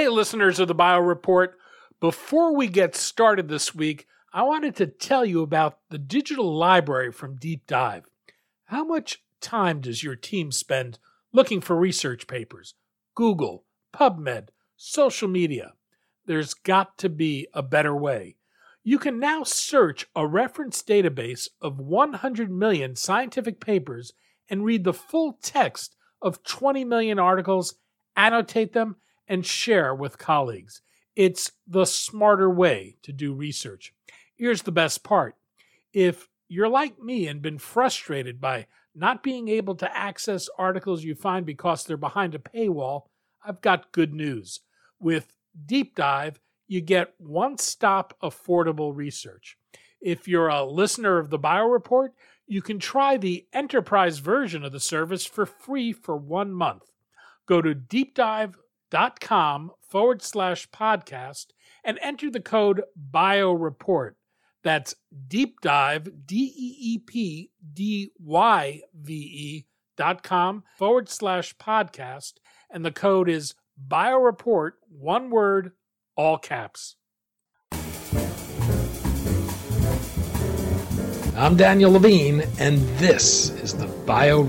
Hey, listeners of the Bio Report. Before we get started this week, I wanted to tell you about the digital library from DeepDyve. How much time does your team spend looking for research papers? Google, PubMed, social media. There's got to be a better way. You can now search a reference database of 100 million scientific papers and read the full text of 20 million articles, annotate them, and share with colleagues. It's the smarter way to do research. Here's the best part if you're like me and been frustrated by not being able to access articles you find because they're behind a paywall, I've got good news. With DeepDyve, you get one stop affordable research. If you're a listener of the Bio Report, you can try the enterprise version of the service for free for one month. Go to deepdyve.com forward slash podcast and enter the code BioReport. That's DeepDyve, D E E P D Y V E dot com forward slash podcast. And the code is BioReport, one word, all caps. I'm Daniel Levine, and this is the Bio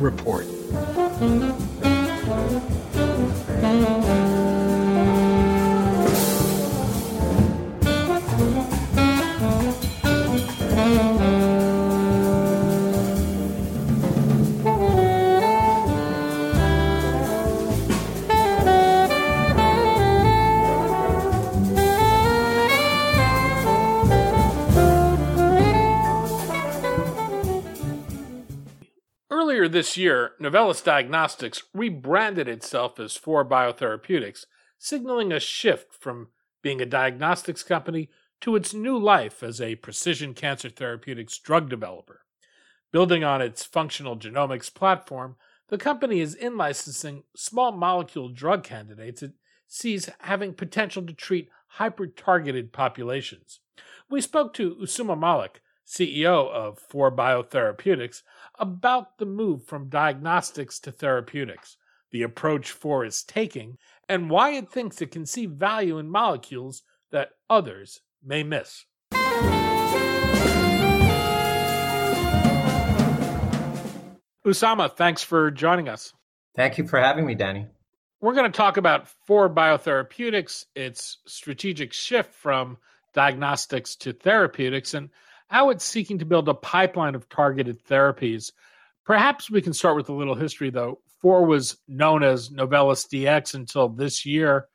Earlier this year, Novellus Diagnostics rebranded itself as Fore Biotherapeutics, signaling a shift from being a diagnostics company to its new life as a precision cancer therapeutics drug developer. Building on its functional genomics platform, the company is in licensing small molecule drug candidates it sees having potential to treat hyper targeted populations. We spoke to Usama Malik, CEO of Fore Biotherapeutics, about the move from diagnostics to therapeutics, the approach Fore is taking, and why it thinks it can see value in molecules that others may miss. Usama, thanks for joining us. Thank you for having me, Danny. We're going to talk about Fore Biotherapeutics, its strategic shift from diagnostics to therapeutics, and how it's seeking to build a pipeline of targeted therapies. Perhaps we can start with a little history, though. Fore was known as Novellus DX until this year.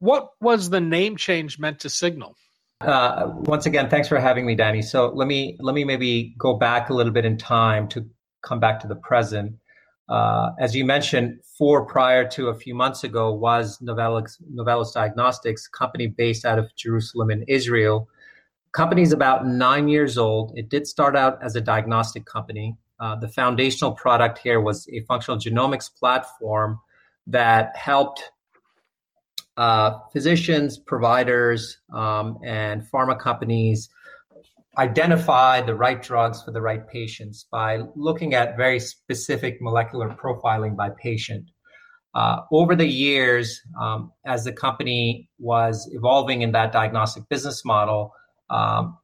What was the name change meant to signal? Uh, once again, thanks for having me, Danny. So let me let me maybe go back a little bit in time to come back to the present. Uh, as you mentioned, Fore prior to a few months ago was Novellus, Novellus Diagnostics, company based out of Jerusalem in Israel, company is about nine years old. It did start out as a diagnostic company. Uh, the foundational product here was a functional genomics platform that helped uh, physicians, providers, um, and pharma companies identify the right drugs for the right patients by looking at very specific molecular profiling by patient. Uh, over the years, um, as the company was evolving in that diagnostic business model, um,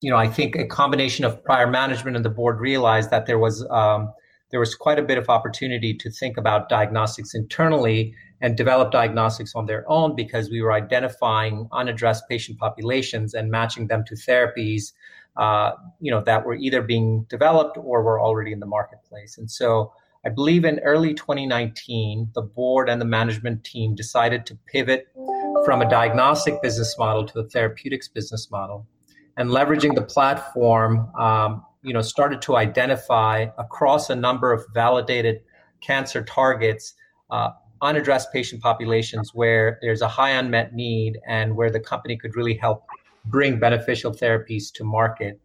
you know, I think a combination of prior management and the board realized that there was um, there was quite a bit of opportunity to think about diagnostics internally and develop diagnostics on their own because we were identifying unaddressed patient populations and matching them to therapies, uh, you know, that were either being developed or were already in the marketplace. And so, I believe in early 2019, the board and the management team decided to pivot from a diagnostic business model to a therapeutics business model. And leveraging the platform um, you know started to identify across a number of validated cancer targets uh, unaddressed patient populations where there's a high unmet need and where the company could really help bring beneficial therapies to market.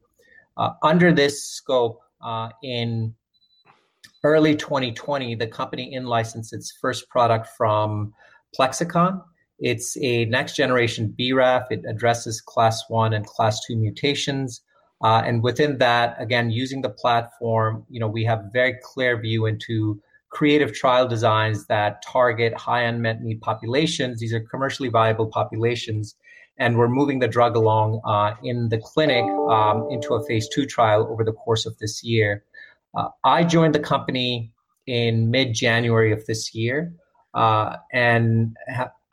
Uh, under this scope uh, in early 2020 the company in licensed its first product from Plexxikon it's a next generation BRAF. It addresses class one and class two mutations. Uh, and within that, again, using the platform, you know, we have very clear view into creative trial designs that target high unmet need populations. These are commercially viable populations. And we're moving the drug along uh, in the clinic um, into a phase two trial over the course of this year. Uh, I joined the company in mid January of this year uh, and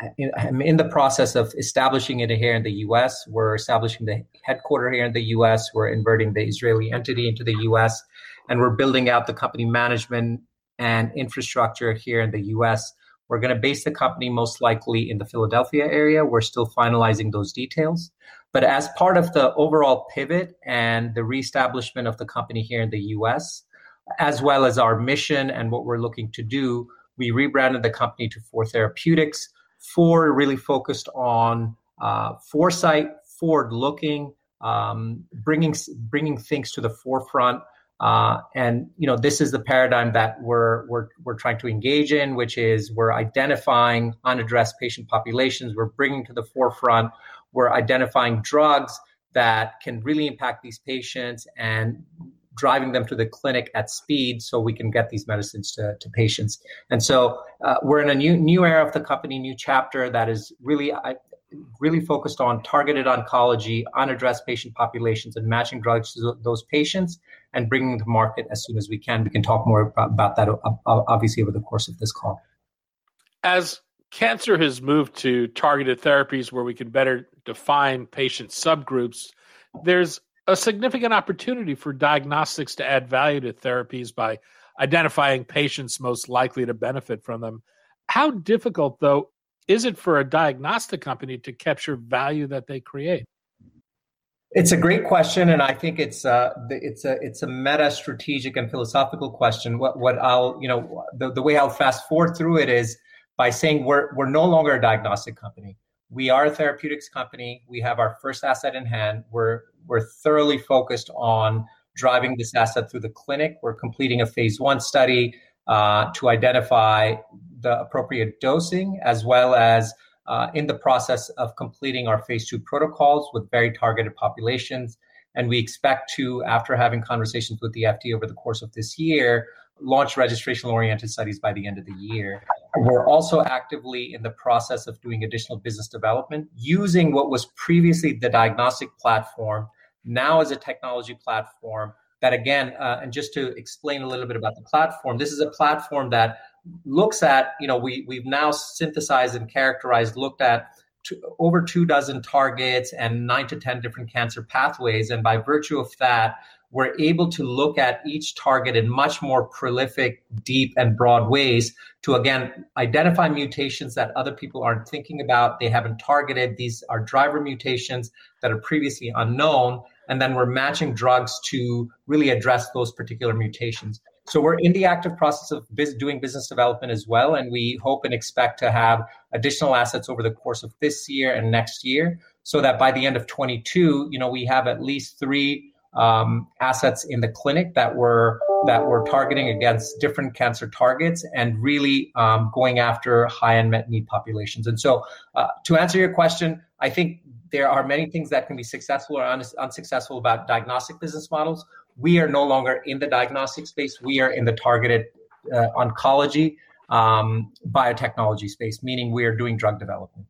I'm in the process of establishing it here in the US. We're establishing the headquarter here in the US. We're inverting the Israeli entity into the US. And we're building out the company management and infrastructure here in the US. We're going to base the company most likely in the Philadelphia area. We're still finalizing those details. But as part of the overall pivot and the reestablishment of the company here in the US, as well as our mission and what we're looking to do, we rebranded the company to Fore Therapeutics. Fore really focused on uh, foresight, forward looking, um, bringing bringing things to the forefront uh, and you know this is the paradigm that we're we're we're trying to engage in, which is we're identifying unaddressed patient populations. We're bringing to the forefront. We're identifying drugs that can really impact these patients and driving them to the clinic at speed so we can get these medicines to, to patients. And so uh, we're in a new new era of the company, new chapter that is really I, really focused on targeted oncology, unaddressed patient populations, and matching drugs to those patients and bringing to market as soon as we can. We can talk more about that, uh, obviously, over the course of this call. As cancer has moved to targeted therapies where we can better define patient subgroups, there's a significant opportunity for diagnostics to add value to therapies by identifying patients most likely to benefit from them. How difficult, though, is it for a diagnostic company to capture value that they create? It's a great question, and I think it's uh, it's a it's a meta strategic and philosophical question. What what I'll you know the, the way I'll fast forward through it is by saying we're we're no longer a diagnostic company. We are a therapeutics company. We have our first asset in hand. We're we're thoroughly focused on driving this asset through the clinic. We're completing a phase one study uh, to identify the appropriate dosing, as well as uh, in the process of completing our phase two protocols with very targeted populations. And we expect to, after having conversations with the FDA over the course of this year, launch registrational oriented studies by the end of the year. We're also actively in the process of doing additional business development using what was previously the diagnostic platform, now as a technology platform. That again, uh, and just to explain a little bit about the platform, this is a platform that looks at, you know, we, we've now synthesized and characterized, looked at two, over two dozen targets and nine to 10 different cancer pathways. And by virtue of that, we're able to look at each target in much more prolific, deep, and broad ways to again identify mutations that other people aren't thinking about. They haven't targeted. These are driver mutations that are previously unknown. And then we're matching drugs to really address those particular mutations. So we're in the active process of biz- doing business development as well, and we hope and expect to have additional assets over the course of this year and next year, so that by the end of 22, you know, we have at least three um, assets in the clinic that we're that we're targeting against different cancer targets and really um, going after high unmet need populations. And so, uh, to answer your question, I think there are many things that can be successful or un- unsuccessful about diagnostic business models we are no longer in the diagnostic space. We are in the targeted uh, oncology um, biotechnology space, meaning we are doing drug development.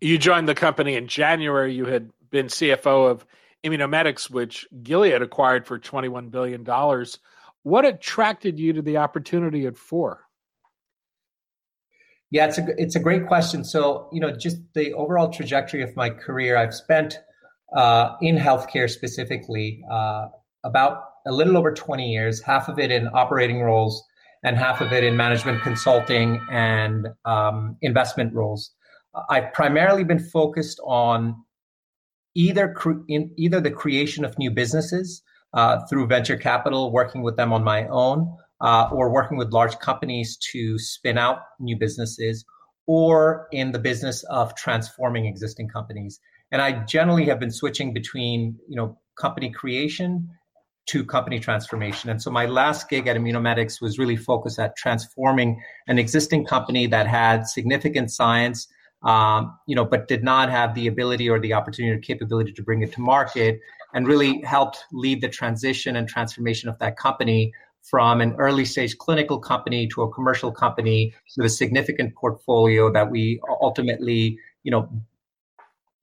You joined the company in January. You had been CFO of Immunomedics, which Gilead acquired for $21 billion. What attracted you to the opportunity at Fore? Yeah, it's a it's a great question. So, you know, just the overall trajectory of my career, I've spent uh, in healthcare specifically uh, about a little over 20 years, half of it in operating roles and half of it in management consulting and um, investment roles. I've primarily been focused on either cre- in either the creation of new businesses uh, through venture capital, working with them on my own, uh, or working with large companies to spin out new businesses, or in the business of transforming existing companies. And I generally have been switching between you know company creation to company transformation. And so my last gig at Immunomedics was really focused at transforming an existing company that had significant science, um, you know, but did not have the ability or the opportunity or capability to bring it to market, and really helped lead the transition and transformation of that company from an early stage clinical company to a commercial company with a significant portfolio that we ultimately, you know,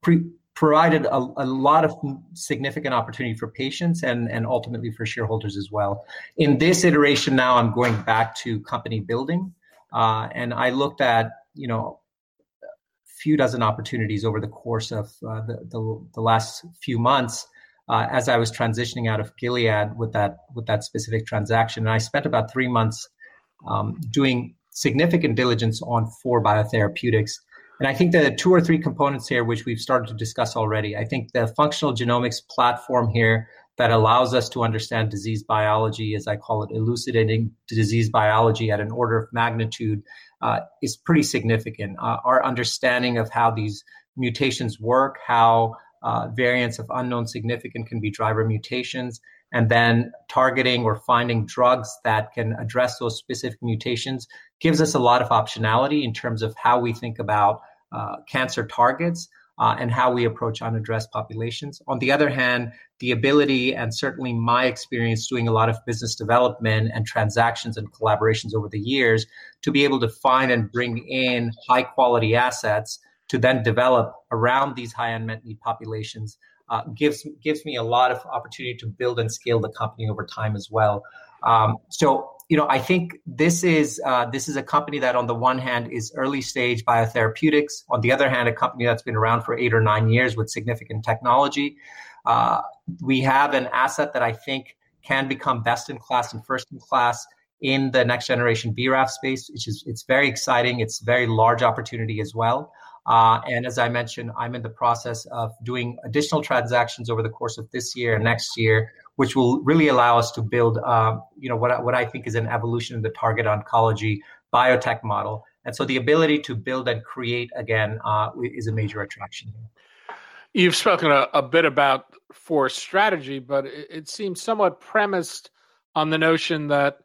pre- provided a, a, lot of significant opportunity for patients and, and ultimately for shareholders as well. In this iteration now, I'm going back to company building, uh, and I looked at, you know, few dozen opportunities over the course of uh, the, the, the last few months uh, as I was transitioning out of Gilead with that with that specific transaction. And I spent about three months um, doing significant diligence on Fore Biotherapeutics. And I think the two or three components here, which we've started to discuss already, I think the functional genomics platform here that allows us to understand disease biology, as I call it, elucidating disease biology at an order of magnitude, uh, is pretty significant. Uh, our understanding of how these mutations work, how uh, variants of unknown significance can be driver mutations, and then targeting or finding drugs that can address those specific mutations gives us a lot of optionality in terms of how we think about uh, cancer targets uh, and how we approach unaddressed populations. On the other hand, the ability and certainly my experience doing a lot of business development and transactions and collaborations over the years to be able to find and bring in high quality assets to then develop around these high unmet need populations uh, gives gives me a lot of opportunity to build and scale the company over time as well. Um, so you know, I think this is uh, this is a company that on the one hand is early stage biotherapeutics, on the other hand, a company that's been around for eight or nine years with significant technology. Uh, we have an asset that I think can become best in class and first in class in the next generation BRAF space, which is it's very exciting. It's a very large opportunity as well. Uh, and as I mentioned, I'm in the process of doing additional transactions over the course of this year and next year, which will really allow us to build, um, you know, what, what I think is an evolution in the target oncology biotech model. And so the ability to build and create again uh, is a major attraction. You've spoken a, a bit about Fore's strategy, but it, it seems somewhat premised on the notion that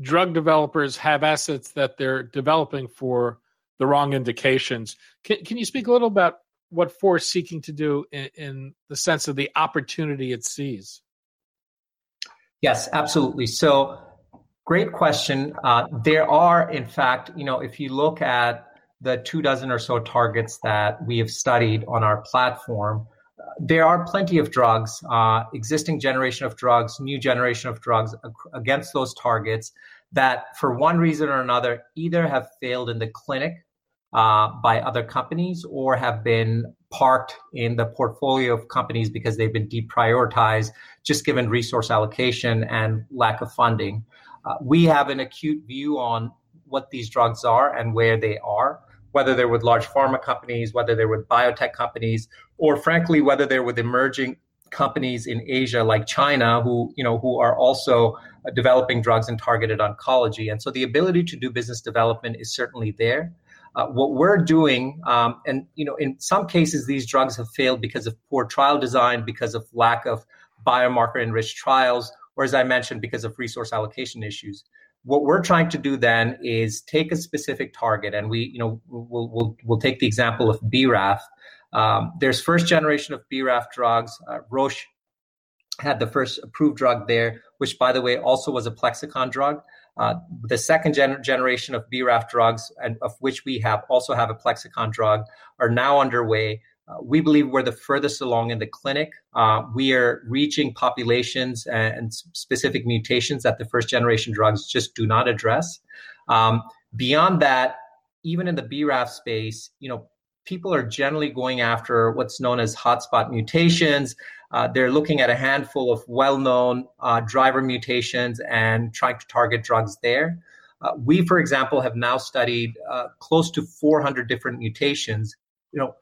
drug developers have assets that they're developing for the wrong indications. Can, can you speak a little about what Fore's seeking to do in, in the sense of the opportunity it sees? Yes, absolutely. So, great question. Uh, there are, in fact, you know, if you look at the two dozen or so targets that we have studied on our platform, uh, there are plenty of drugs, uh, existing generation of drugs, new generation of drugs against those targets that, for one reason or another, either have failed in the clinic uh, by other companies or have been parked in the portfolio of companies because they've been deprioritized just given resource allocation and lack of funding. Uh, we have an acute view on what these drugs are and where they are, whether they're with large pharma companies, whether they're with biotech companies, or frankly, whether they're with emerging companies in Asia like China who, you know, who are also uh, developing drugs in targeted oncology. And so the ability to do business development is certainly there. Uh, what we're doing, um, and you know, in some cases, these drugs have failed because of poor trial design, because of lack of biomarker enriched trials, or as I mentioned, because of resource allocation issues. What we're trying to do then is take a specific target, and we, you know, we'll we'll, we'll take the example of BRAF. Um, there's first generation of BRAF drugs. Uh, Roche had the first approved drug there, which, by the way, also was a Plexxikon drug. Uh, the second gen- generation of BRAF drugs, and of which we have also have a Plexxikon drug, are now underway. Uh, we believe we're the furthest along in the clinic. Uh, we are reaching populations and, and, specific mutations that the first generation drugs just do not address. Um, beyond that, even in the BRAF space, you know, people are generally going after what's known as hotspot mutations. Uh, they're looking at a handful of well-known uh, driver mutations and trying to target drugs there. Uh, we, for example, have now studied uh, close to 400 different mutations. You know,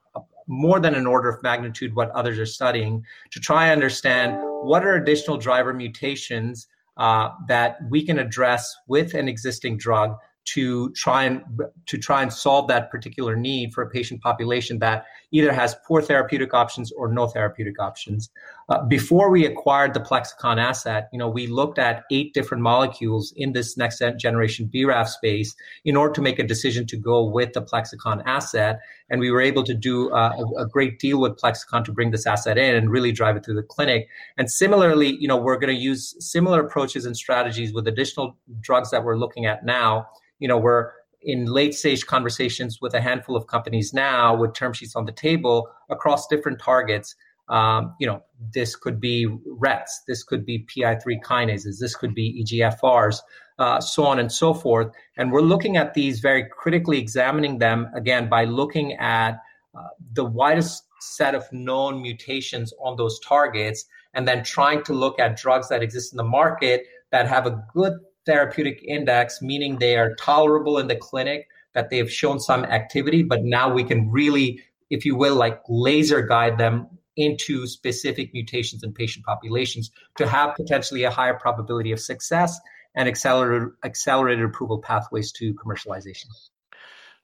more than an order of magnitude what others are studying to try and understand what are additional driver mutations uh, that we can address with an existing drug to try and to try and solve that particular need for a patient population that either has poor therapeutic options or no therapeutic options. Uh, before we acquired the Plexxikon asset, you know, we looked at eight different molecules in this next generation BRAF space in order to make a decision to go with the Plexxikon asset. And we were able to do uh, a, a, great deal with Plexxikon to bring this asset in and really drive it through the clinic. And similarly, you know, we're going to use similar approaches and strategies with additional drugs that we're looking at now. You know, we're in late stage conversations with a handful of companies now with term sheets on the table across different targets. Um, you know, this could be RETs, this could be PI3 kinases, this could be EGFRs, uh, so on and so forth. And we're looking at these very critically, examining them again by looking at uh, the widest set of known mutations on those targets, and then trying to look at drugs that exist in the market that have a good therapeutic index, meaning they are tolerable in the clinic, that they have shown some activity, but now we can really, if you will, like laser guide them into specific mutations in patient populations to have potentially a higher probability of success and accelerated, accelerated approval pathways to commercialization.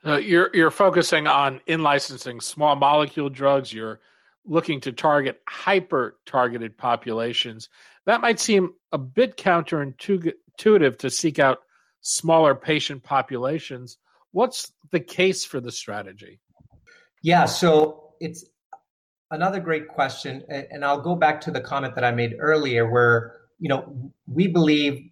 Uh, you're you're focusing on in licensing small molecule drugs. You're looking to target hyper targeted populations. That might seem a bit counterintuitive to seek out smaller patient populations. What's the case for the strategy? Yeah, so it's another great question. And I'll go back to the comment that I made earlier where, you know, we believe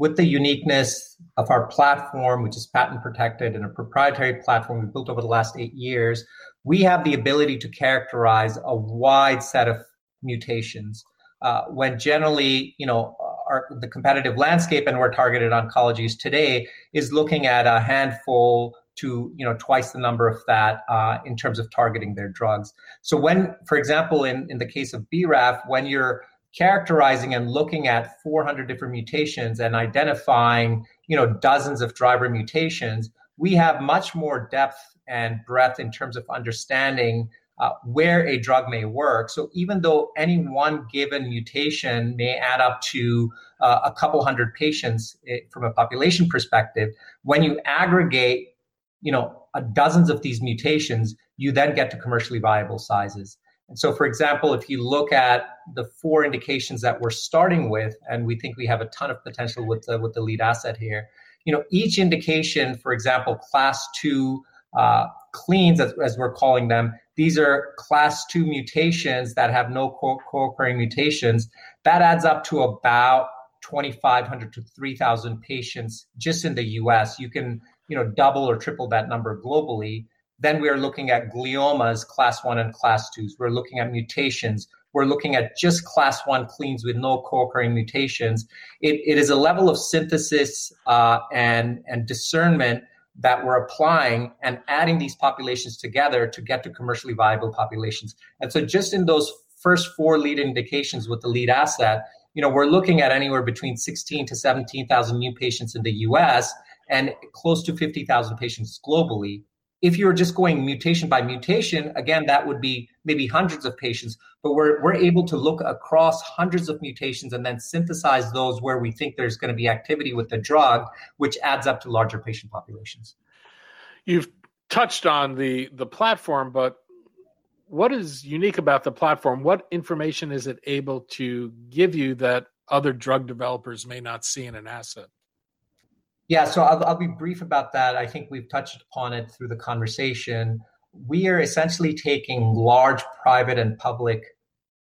with, the uniqueness of our platform, which is patent protected and a proprietary platform we built over the last eight years, we have the ability to characterize a wide set of mutations. Uh, when generally, you know, our, the competitive landscape and where targeted oncology is today is looking at a handful to you know twice the number of that uh, in terms of targeting their drugs. So when, for example, in, in the case of BRAF, when you're characterizing and looking at 400 different mutations and identifying you know dozens of driver mutations, we have much more depth and breadth in terms of understanding uh, where a drug may work. So even though any one given mutation may add up to uh, a couple hundred patients it, eh, from a population perspective, when you aggregate, you know, dozens of these mutations, you then get to commercially viable sizes. And so, for example, if you look at the four indications that we're starting with, and we think we have a ton of potential with the, with the lead asset here, you know, each indication, for example, class two uh, cleans, as, as, we're calling them, these are class two mutations that have no co-occurring mutations. That adds up to about 2,500 to 3,000 patients just in the U.S. You can, you know, double or triple that number globally. Then we are looking at gliomas, class one and class twos. We're looking at mutations. We're looking at just class one cleans with no co-occurring mutations. It, it is a level of synthesis uh, and and discernment that we're applying and adding these populations together to get to commercially viable populations. And so just in those first four lead indications with the lead asset, you know, we're looking at anywhere between 16 to 17,000 new patients in the US and close to 50,000 patients globally. If you're just going mutation by mutation, again, that would be maybe hundreds of patients, but we're, we're able to look across hundreds of mutations and then synthesize those where we think there's going to be activity with the drug, which adds up to larger patient populations. You've touched on the, the platform, but what is unique about the platform? What information is it able to give you that other drug developers may not see in an asset? Yeah, so I'll, I'll, be brief about that. I think we've touched upon it through the conversation. We are essentially taking large private and public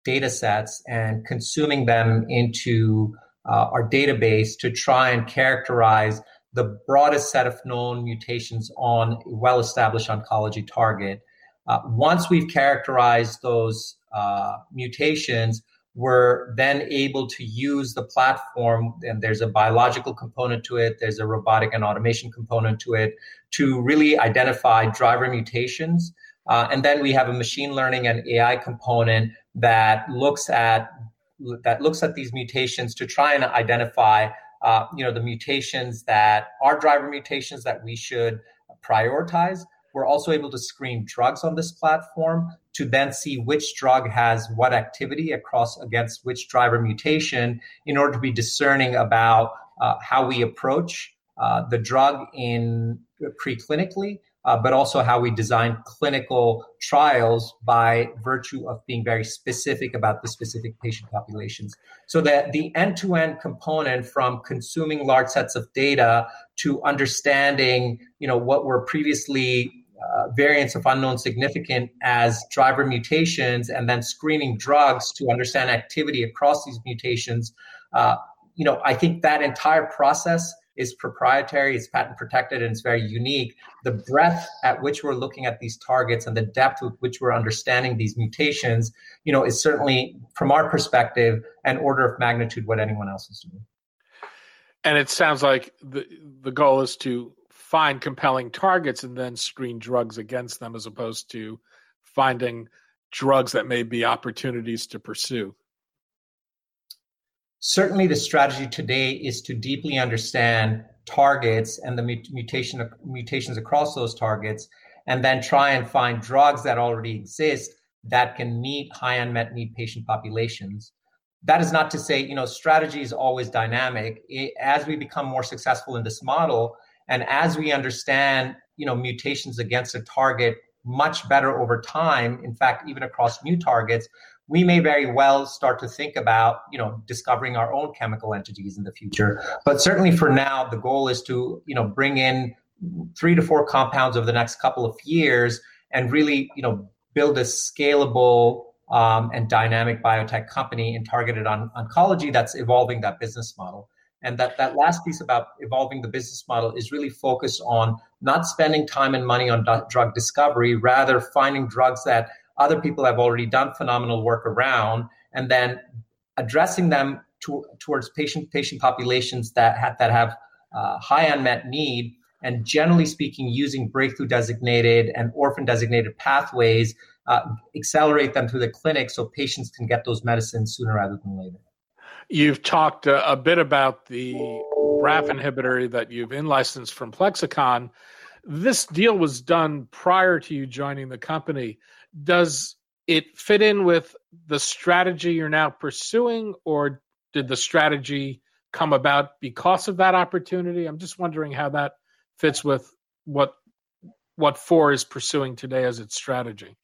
data sets and consuming them into uh, our database to try and characterize the broadest set of known mutations on a well established oncology target. Uh, once we've characterized those uh, mutations, we're then able to use the platform and there's a biological component to it there's a robotic and automation component to it to really identify driver mutations. Uh, and then we have a machine learning and ai component that looks at that looks at these mutations to try and identify uh, you know the mutations that are driver mutations that we should prioritize we're also able to screen drugs on this platform to then see which drug has what activity across against which driver mutation in order to be discerning about uh, how we approach uh, the drug in preclinically uh, but also how we design clinical trials by virtue of being very specific about the specific patient populations. So that the end-to-end component from consuming large sets of data to understanding, you know, what were previously uh, variants of unknown significance as driver mutations, and then screening drugs to understand activity across these mutations. Uh, you know, I think that entire process is proprietary, it's patent protected, and it's very unique. The breadth at which we're looking at these targets and the depth with which we're understanding these mutations, you know, is certainly, from our perspective, an order of magnitude what anyone else is doing. And it sounds like the the goal is to find compelling targets and then screen drugs against them, as opposed to finding drugs that may be opportunities to pursue. Certainly the strategy today is to deeply understand targets and the mutation mutations across those targets and then try and find drugs that already exist that can meet high unmet need patient populations. That is not to say you know strategy is always dynamic. It, as we become more successful in this model and as we understand you know mutations against a target much better over time in fact even across new targets we may very well start to think about you know discovering our own chemical entities in the future. But certainly for now the goal is to you know bring in three to four compounds over the next couple of years and really you know build a scalable um, and dynamic biotech company and targeted on oncology that's evolving that business model and that, that last piece about evolving the business model is really focused on not spending time and money on drug discovery, rather finding drugs that other people have already done phenomenal work around, and then addressing them to, towards patient patient populations that have, that have uh, high unmet need, and generally speaking, using breakthrough designated and orphan designated pathways, uh, accelerate them through the clinic so patients can get those medicines sooner rather than later. You've talked a, a bit about the RAF inhibitor that you've in licensed from Plexxikon. This deal was done prior to you joining the company does it fit in with the strategy you're now pursuing, or did the strategy come about because of that opportunity? I'm just wondering how that fits with what what Fore is pursuing today as its strategy.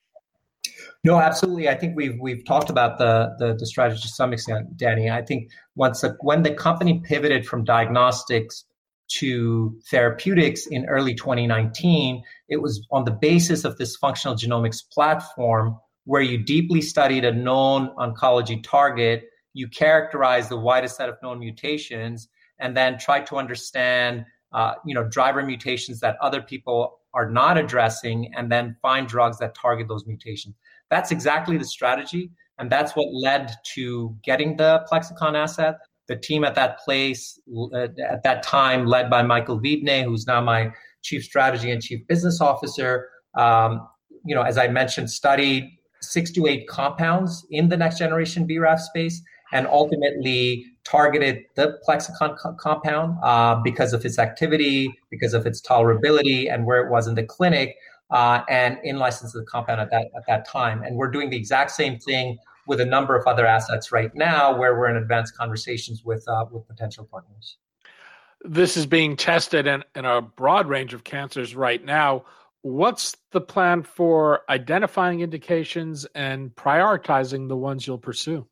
No, absolutely. I think we've we've talked about the the, the strategy to some extent, Danny. I think once when the company pivoted from diagnostics to therapeutics in early 2019, it was on the basis of this functional genomics platform where you deeply studied a known oncology target, you characterized the widest set of known mutations, and then tried to understand uh, you know, driver mutations that other people are not addressing, and then find drugs that target those mutations. That's exactly the strategy. And that's what led to getting the Plexxikon asset, the team at that place uh, at that time, led by Michael Vidne, who's now my chief strategy and chief business officer, um, you know, as I mentioned, studied six to eight compounds in the next generation BRAF space, and ultimately targeted the Plexxikon co- compound uh, because of its activity, because of its tolerability, and where it was in the clinic, uh, and in licensed the compound at that at that time. And we're doing the exact same thing with a number of other assets right now where we're in advanced conversations with uh, with potential partners. This is being tested in, in a broad range of cancers right now. What's the plan for identifying indications and prioritizing the ones you'll pursue?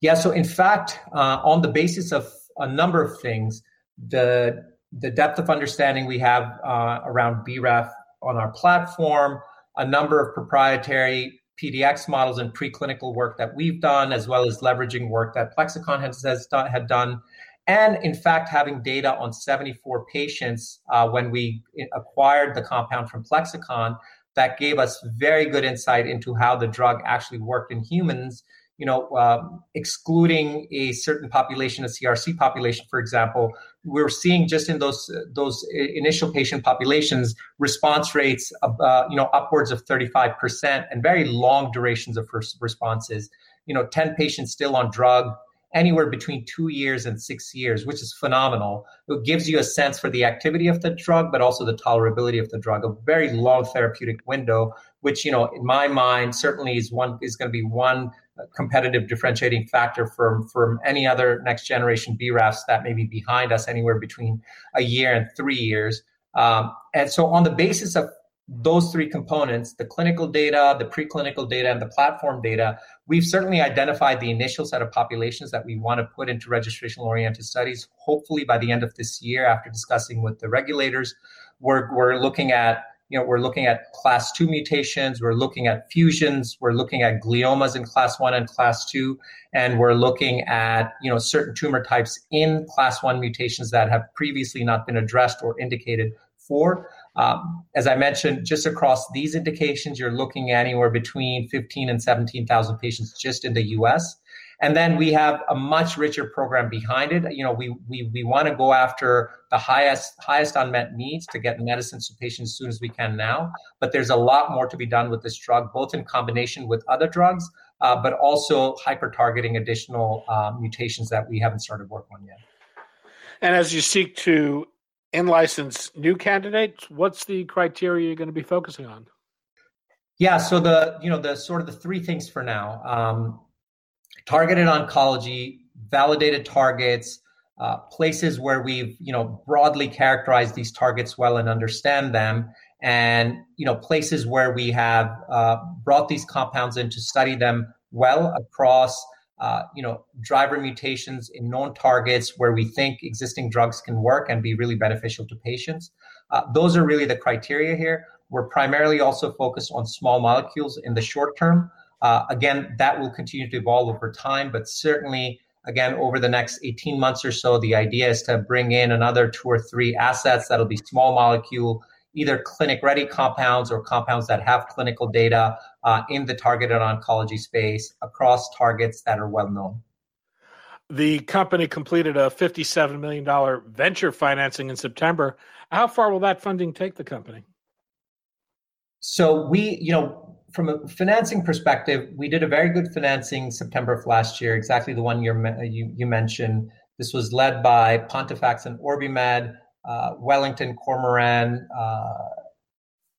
Yeah, so in fact, uh, on the basis of a number of things, the the depth of understanding we have uh, around BRAF on our platform, a number of proprietary PDX models and preclinical work that we've done, as well as leveraging work that Plexxikon has, has done, had done, and in fact having data on 74 patients uh, when we acquired the compound from Plexxikon that gave us very good insight into how the drug actually worked in humans you know, um, excluding a certain population, a CRC population, for example, we're seeing just in those those initial patient populations response rates, uh, you know, upwards of 35% and very long durations of responses. You know, 10 patients still on drug anywhere between two years and six years, which is phenomenal. It gives you a sense for the activity of the drug, but also the tolerability of the drug, a very long therapeutic window, which, you know, in my mind, certainly is one is going to be one competitive differentiating factor from, from any other next generation BRAFs that may be behind us anywhere between a year and three years. Um, and so, on the basis of those three components the clinical data, the preclinical data, and the platform data we've certainly identified the initial set of populations that we want to put into registration oriented studies, hopefully by the end of this year after discussing with the regulators. We're, we're looking at you know, we're looking at class two mutations, we're looking at fusions, we're looking at gliomas in class one and class two, and we're looking at, you know, certain tumor types in class one mutations that have previously not been addressed or indicated for. Um, as I mentioned, just across these indications, you're looking anywhere between 15 and 17,000 patients just in the US. And then we have a much richer program behind it. You know, we we we want to go after the highest highest unmet needs to get medicines to patients as soon as we can now. But there's a lot more to be done with this drug, both in combination with other drugs, uh, but also hyper targeting additional uh, mutations that we haven't started work on yet. And as you seek to in license new candidates, what's the criteria you're going to be focusing on? Yeah, so the you know the sort of the three things for now: um, targeted oncology, validated targets, uh, places where we've you know broadly characterized these targets well and understand them, and you know places where we have uh, brought these compounds in to study them well across uh, you know, driver mutations in known targets where we think existing drugs can work and be really beneficial to patients. Uh, those are really the criteria here. We're primarily also focused on small molecules in the short term. Uh, again, that will continue to evolve over time, but certainly, again, over the next 18 months or so, the idea is to bring in another two or three assets that'll be small molecule either clinic ready compounds or compounds that have clinical data uh, in the targeted oncology space across targets that are well known. The company completed a $57 million venture financing in September. How far will that funding take the company? So, we, you know, from a financing perspective, we did a very good financing September of last year, exactly the one you, you mentioned. This was led by Pontifax and OrbiMed uh, Wellington, Cormorant, uh,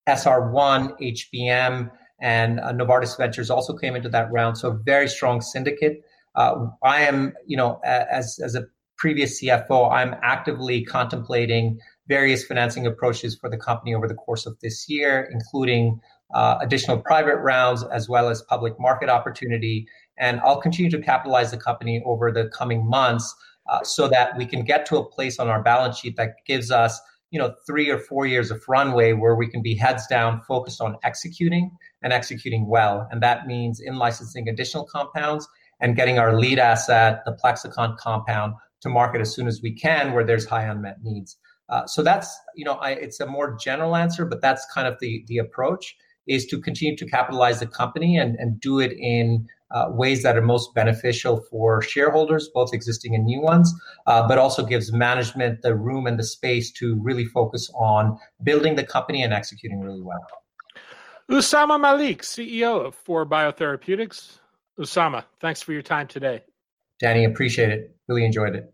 SR1, HBM, and uh, Novartis Ventures also came into that round. So a very strong syndicate. Uh, I am, you know, as as a previous CFO, I'm actively contemplating various financing approaches for the company over the course of this year, including uh, additional private rounds as well as public market opportunity. And I'll continue to capitalize the company over the coming months uh, so that we can get to a place on our balance sheet that gives us you know three or four years of runway where we can be heads down focused on executing and executing well. And that means in licensing additional compounds and getting our lead asset the plexxikon compound to market as soon as we can where there's high unmet needs. Uh, so that's you know I, it's a more general answer but that's kind of the the approach is to continue to capitalize the company and, and do it in uh, ways that are most beneficial for shareholders, both existing and new ones, uh, but also gives management the room and the space to really focus on building the company and executing really well. Usama Malik, CEO of Fore Biotherapeutics. Usama, thanks for your time today. Danny, appreciate it. Really enjoyed it.